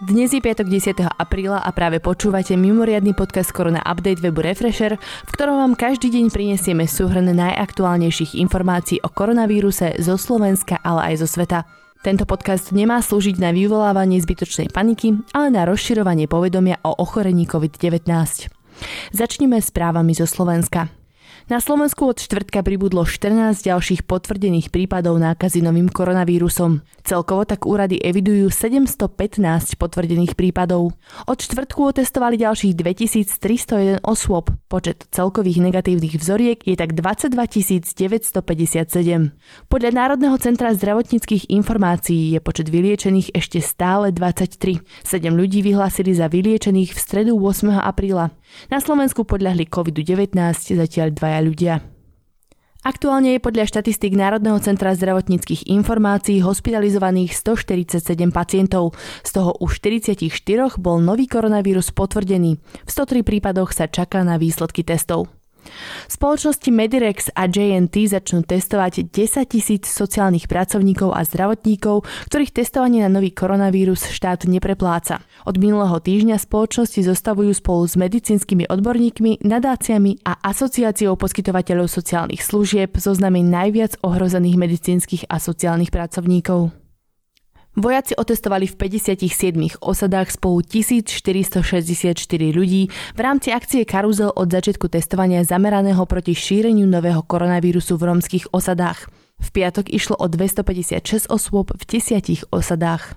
Dnes je piatok 10. apríla a práve počúvate mimoriadny podcast Korona Update webu Refresher, v ktorom vám každý deň prinesieme súhrn najaktuálnejších informácií o koronavíruse zo Slovenska, ale aj zo sveta. Tento podcast nemá slúžiť na vyvolávanie zbytočnej paniky, ale na rozširovanie povedomia o ochorení COVID-19. Začneme správami zo Slovenska. Na Slovensku od štvrtka pribudlo 14 ďalších potvrdených prípadov nákazy novým koronavírusom. Celkovo tak úrady evidujú 715 potvrdených prípadov. Od štvrtku otestovali ďalších 2301 osôb. Počet celkových negatívnych vzoriek je tak 22 957. Podľa Národného centra zdravotníckých informácií je počet vyliečených ešte stále 23. 7 ľudí vyhlásili za vyliečených v stredu 8. apríla. Na Slovensku podľahli COVID-19 zatiaľ dvaja ľudia. Aktuálne je podľa štatistík Národného centra zdravotníckých informácií hospitalizovaných 147 pacientov, z toho u 44 bol nový koronavírus potvrdený. V 103 prípadoch sa čaká na výsledky testov. Spoločnosti Medirex a JNT začnú testovať 10 tisíc sociálnych pracovníkov a zdravotníkov, ktorých testovanie na nový koronavírus štát neprepláca. Od minulého týždňa spoločnosti zostavujú spolu s medicínskymi odborníkmi, nadáciami a asociáciou poskytovateľov sociálnych služieb zoznamy najviac ohrozených medicínskych a sociálnych pracovníkov. Vojaci otestovali v 57 osadách spolu 1464 ľudí v rámci akcie Karuzel od začiatku testovania zameraného proti šíreniu nového koronavírusu v romských osadách. V piatok išlo o 256 osôb v desiatich osadách.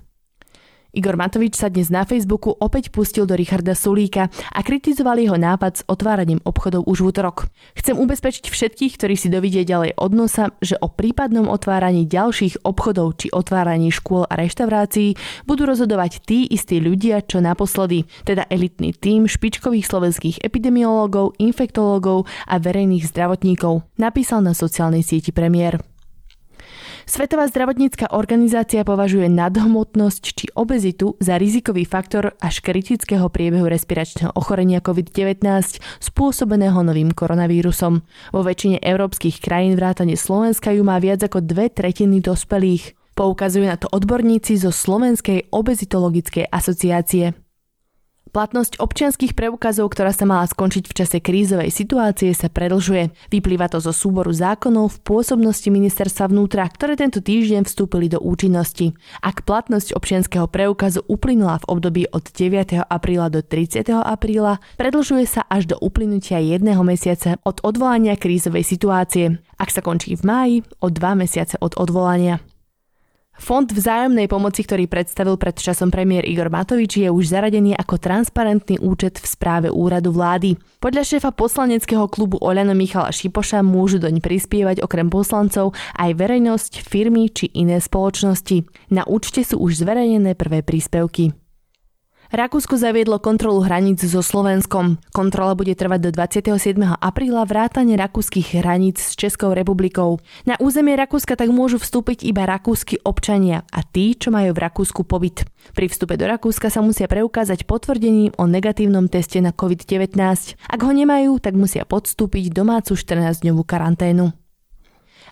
Igor Matovič sa dnes na Facebooku opäť pustil do Richarda Sulíka a kritizoval jeho nápad s otváraním obchodov už v útorok. Chcem ubezpečiť všetkých, ktorí si dovidia ďalej od nosa, že o prípadnom otváraní ďalších obchodov či otváraní škôl a reštaurácií budú rozhodovať tí istí ľudia, čo naposledy, teda elitný tím špičkových slovenských epidemiológov, infektológov a verejných zdravotníkov, napísal na sociálnej sieti premiér. Svetová zdravotnícka organizácia považuje nadhmotnosť či obezitu za rizikový faktor až kritického priebehu respiračného ochorenia COVID-19 spôsobeného novým koronavírusom. Vo väčšine európskych krajín vrátane Slovenska ju má viac ako dve tretiny dospelých. Poukazujú na to odborníci zo Slovenskej obezitologickej asociácie. Platnosť občianských preukazov, ktorá sa mala skončiť v čase krízovej situácie, sa predlžuje. Vyplýva to zo súboru zákonov v pôsobnosti ministerstva vnútra, ktoré tento týždeň vstúpili do účinnosti. Ak platnosť občianského preukazu uplynula v období od 9. apríla do 30. apríla, predlžuje sa až do uplynutia jedného mesiaca od odvolania krízovej situácie. Ak sa končí v máji, o dva mesiace od odvolania. Fond vzájomnej pomoci, ktorý predstavil pred časom premiér Igor Matovič, je už zaradený ako transparentný účet v správe úradu vlády. Podľa šéfa poslaneckého klubu Oľano Michala Šipoša môžu doň prispievať okrem poslancov aj verejnosť, firmy či iné spoločnosti. Na účte sú už zverejnené prvé príspevky. Rakúsko zaviedlo kontrolu hraníc so Slovenskom. Kontrola bude trvať do 27. apríla vrátane rakúskych hraníc s Českou republikou. Na územie Rakúska tak môžu vstúpiť iba rakúsky občania a tí, čo majú v Rakúsku pobyt. Pri vstupe do Rakúska sa musia preukázať potvrdením o negatívnom teste na COVID-19. Ak ho nemajú, tak musia podstúpiť domácu 14-dňovú karanténu.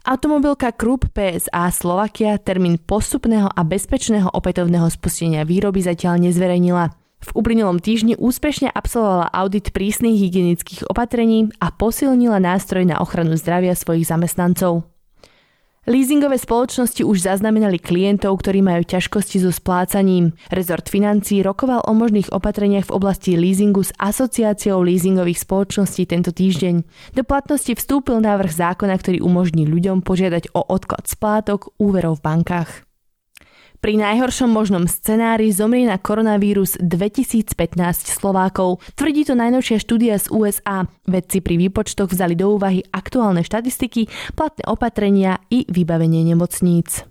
Automobilka Krupp PSA Slovakia termín postupného a bezpečného opätovného spustenia výroby zatiaľ nezverejnila. V uplynulom týždni úspešne absolvovala audit prísnych hygienických opatrení a posilnila nástroj na ochranu zdravia svojich zamestnancov. Leasingové spoločnosti už zaznamenali klientov, ktorí majú ťažkosti so splácaním. Rezort financí rokoval o možných opatreniach v oblasti leasingu s asociáciou leasingových spoločností tento týždeň. Do platnosti vstúpil návrh zákona, ktorý umožní ľuďom požiadať o odklad splátok úverov v bankách. Pri najhoršom možnom scenári zomrie na koronavírus 2015 Slovákov. Tvrdí to najnovšia štúdia z USA. Vedci pri výpočtoch vzali do úvahy aktuálne štatistiky, platné opatrenia i vybavenie nemocníc.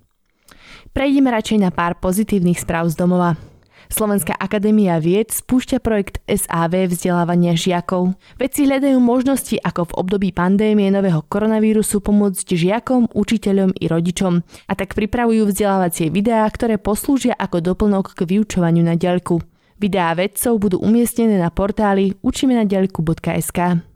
Prejdeme radšej na pár pozitívnych správ z domova. Slovenská akadémia vied spúšťa projekt SAV vzdelávania žiakov. Vedci hľadajú možnosti, ako v období pandémie nového koronavírusu pomôcť žiakom, učiteľom i rodičom. A tak pripravujú vzdelávacie videá, ktoré poslúžia ako doplnok k vyučovaniu na diaľku. Videá vedcov budú umiestnené na portáli učimena.sk.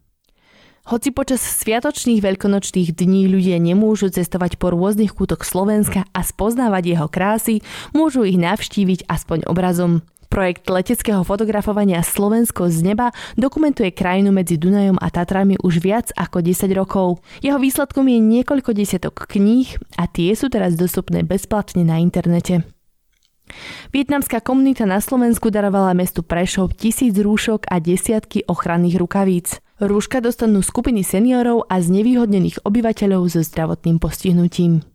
Hoci počas sviatočných veľkonočných dní ľudia nemôžu cestovať po rôznych kútoch Slovenska a spoznávať jeho krásy, môžu ich navštíviť aspoň obrazom. Projekt leteckého fotografovania Slovensko z neba dokumentuje krajinu medzi Dunajom a Tatrami už viac ako 10 rokov. Jeho výsledkom je niekoľko desiatok kníh a tie sú teraz dostupné bezplatne na internete. Vietnamská komunita na Slovensku darovala mestu Prešov tisíc rúšok a desiatky ochranných rukavíc. Rúška dostanú skupiny seniorov a znevýhodnených obyvateľov so zdravotným postihnutím.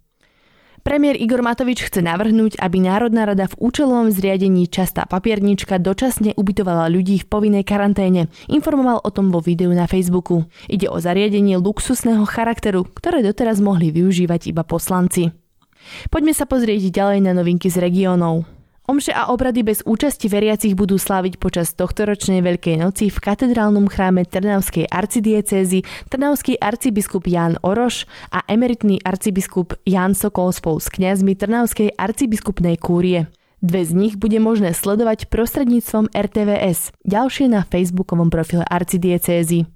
Premiér Igor Matovič chce navrhnúť, aby Národná rada v účelovom zriadení Častá papiernička dočasne ubytovala ľudí v povinnej karanténe. Informoval o tom vo videu na Facebooku. Ide o zariadenie luxusného charakteru, ktoré doteraz mohli využívať iba poslanci. Poďme sa pozrieť ďalej na novinky z regiónov. Omše a obrady bez účasti veriacich budú sláviť počas tohtoročnej Veľkej noci v katedrálnom chráme Trnavskej arcidiecézy trnavský arcibiskup Ján Oroš a emeritný arcibiskup Ján Sokol spolu s kňazmi Trnavskej arcibiskupnej kúrie. Dve z nich bude možné sledovať prostredníctvom RTVS, ďalšie na facebookovom profile arcidiecézy.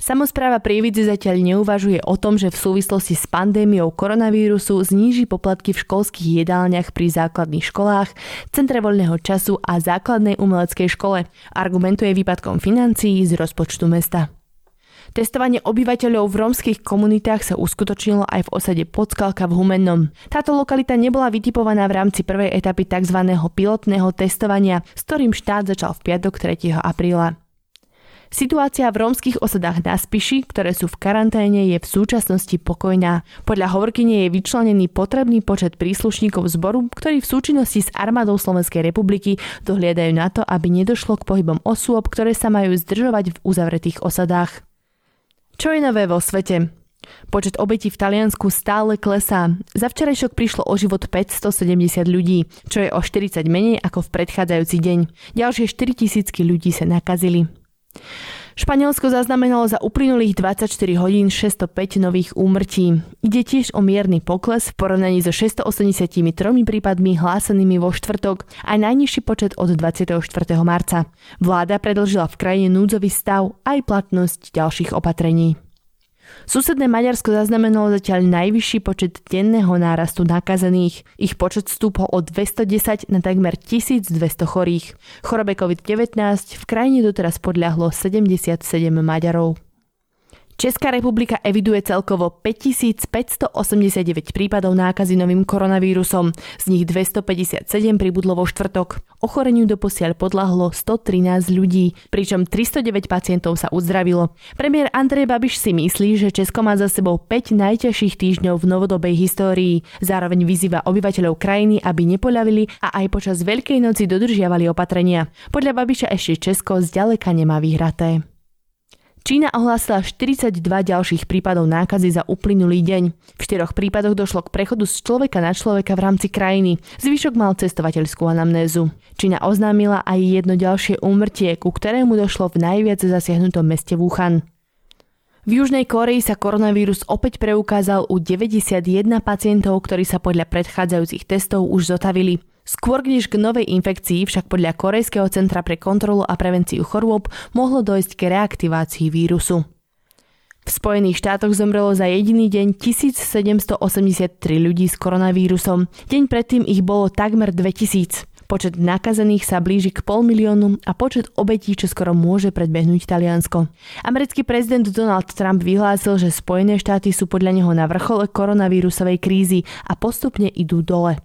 Samozpráva Prievidze zatiaľ neuvažuje o tom, že v súvislosti s pandémiou koronavírusu zníži poplatky v školských jedálniach pri základných školách, centre voľného času a základnej umeleckej škole. Argumentuje výpadkom financií z rozpočtu mesta. Testovanie obyvateľov v rómskych komunitách sa uskutočnilo aj v osade Podskalka v Humennom. Táto lokalita nebola vytipovaná v rámci prvej etapy tzv. pilotného testovania, s ktorým štát začal v piatok 3. apríla. Situácia v rómskych osadách na Spiši, ktoré sú v karanténe, je v súčasnosti pokojná. Podľa hovorkyne je vyčlenený potrebný počet príslušníkov zboru, ktorí v súčinnosti s armádou Slovenskej republiky dohliadajú na to, aby nedošlo k pohybom osôb, ktoré sa majú zdržovať v uzavretých osadách. Čo je nové vo svete? Počet obetí v Taliansku stále klesá. Za včerajšok prišlo o život 570 ľudí, čo je o 40 menej ako v predchádzajúci deň. Ďalšie 4000 ľudí sa nakazili. Španielsko zaznamenalo za uplynulých 24 hodín 605 nových úmrtí. Ide tiež o mierny pokles v porovnaní so 683 prípadmi hlásenými vo štvrtok, aj najnižší počet od 24. marca. Vláda predlžila v krajine núdzový stav aj platnosť ďalších opatrení. Susedné Maďarsko zaznamenalo zatiaľ najvyšší počet denného nárastu nakazených. Ich počet stúpol od 210 na takmer 1200 chorých. Chorobe COVID-19 v krajine doteraz podľahlo 77 Maďarov. Česká republika eviduje celkovo 5589 prípadov nákazy novým koronavírusom, z nich 257 pribudlo vo štvrtok. Ochoreniu doposiaľ podľahlo 113 ľudí, pričom 309 pacientov sa uzdravilo. Premiér Andrej Babiš si myslí, že Česko má za sebou 5 najťažších týždňov v novodobej histórii. Zároveň vyzýva obyvateľov krajiny, aby nepoľavili a aj počas Veľkej noci dodržiavali opatrenia. Podľa Babiša ešte Česko zďaleka nemá vyhraté. Čína ohlásila 42 ďalších prípadov nákazy za uplynulý deň. V štyroch prípadoch došlo k prechodu z človeka na človeka v rámci krajiny. Zvyšok mal cestovateľskú anamnézu. Čína oznámila aj jedno ďalšie úmrtie, ku ktorému došlo v najviac zasiahnutom meste Wuhan. V Južnej Koreji sa koronavírus opäť preukázal u 91 pacientov, ktorí sa podľa predchádzajúcich testov už zotavili. Skôr než k novej infekcii však podľa Korejského centra pre kontrolu a prevenciu chorôb mohlo dojsť k reaktivácii vírusu. V Spojených štátoch zomrelo za jediný deň 1783 ľudí s koronavírusom. Deň predtým ich bolo takmer 2000. Počet nakazených sa blíži k pol miliónu a počet obetí čo skoro môže predbehnúť Taliansko. Americký prezident Donald Trump vyhlásil, že Spojené štáty sú podľa neho na vrchole koronavírusovej krízy a postupne idú dole.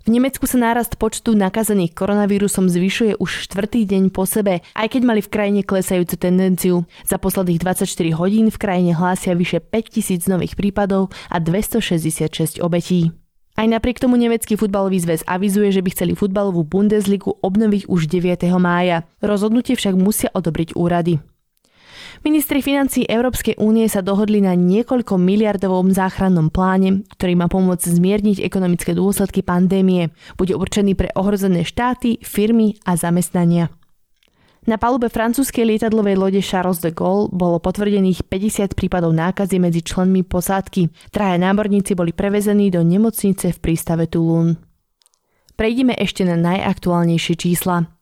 V Nemecku sa nárast počtu nakazených koronavírusom zvyšuje už štvrtý deň po sebe, aj keď mali v krajine klesajúcu tendenciu. Za posledných 24 hodín v krajine hlásia vyše 5000 nových prípadov a 266 obetí. Aj napriek tomu nemecký futbalový zväz avizuje, že by chceli futbalovú Bundesligu obnoviť už 9. mája. Rozhodnutie však musia odobriť úrady. Ministri financí Európskej únie sa dohodli na niekoľko miliardovom záchrannom pláne, ktorý má pomôcť zmierniť ekonomické dôsledky pandémie. Bude určený pre ohrozené štáty, firmy a zamestnania. Na palube francúzskej lietadlovej lode Charles de Gaulle bolo potvrdených 50 prípadov nákazy medzi členmi posádky. Traja námorníci boli prevezení do nemocnice v prístave Toulon. Prejdeme ešte na najaktuálnejšie čísla.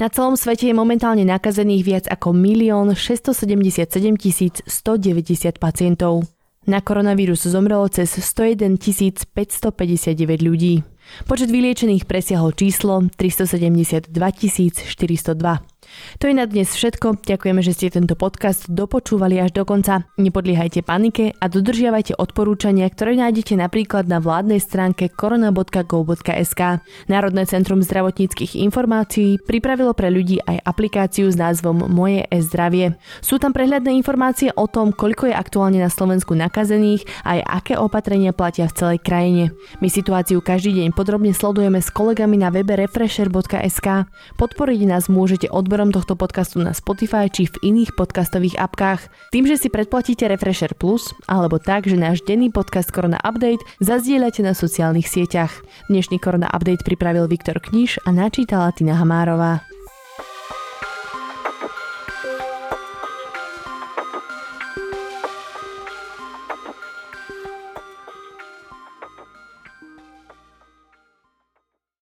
Na celom svete je momentálne nakazených viac ako 1 677 190 pacientov. Na koronavírus zomrelo cez 101 559 ľudí. Počet vyliečených presiahol číslo 372 402. To je na dnes všetko. Ďakujeme, že ste tento podcast dopočúvali až do konca. Nepodliehajte panike a dodržiavajte odporúčania, ktoré nájdete napríklad na vládnej stránke korona.gov.sk. Národné centrum zdravotníckých informácií pripravilo pre ľudí aj aplikáciu s názvom Moje e-zdravie. Sú tam prehľadné informácie o tom, koľko je aktuálne na Slovensku nakazených a aj aké opatrenia platia v celej krajine. My situáciu každý deň podrobne sledujeme s kolegami na webe refresher.sk. Podporiť nás môžete odberom odberom tohto podcastu na Spotify či v iných podcastových apkách. Tým, že si predplatíte Refresher Plus, alebo tak, že náš denný podcast Korona Update zazdieľate na sociálnych sieťach. Dnešný Korona Update pripravil Viktor Kniž a načítala Tina Hamárová.